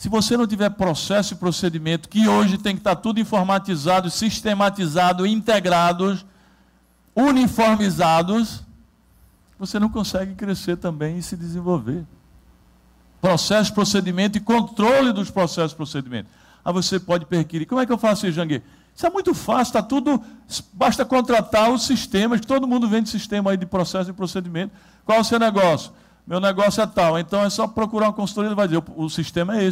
Se você não tiver processo e procedimento, que hoje tem que estar tudo informatizado, sistematizado, integrados, uniformizados, você não consegue crescer também e se desenvolver. Processo, procedimento e controle dos processos e procedimentos. Aí você pode perquirir. Como é que eu faço isso, jangue? Isso é muito fácil, está tudo. Basta contratar os sistemas, todo mundo vende sistema aí de processo e procedimento. Qual é o seu negócio? Meu negócio é tal. Então é só procurar um consultoria e vai dizer, o sistema é esse.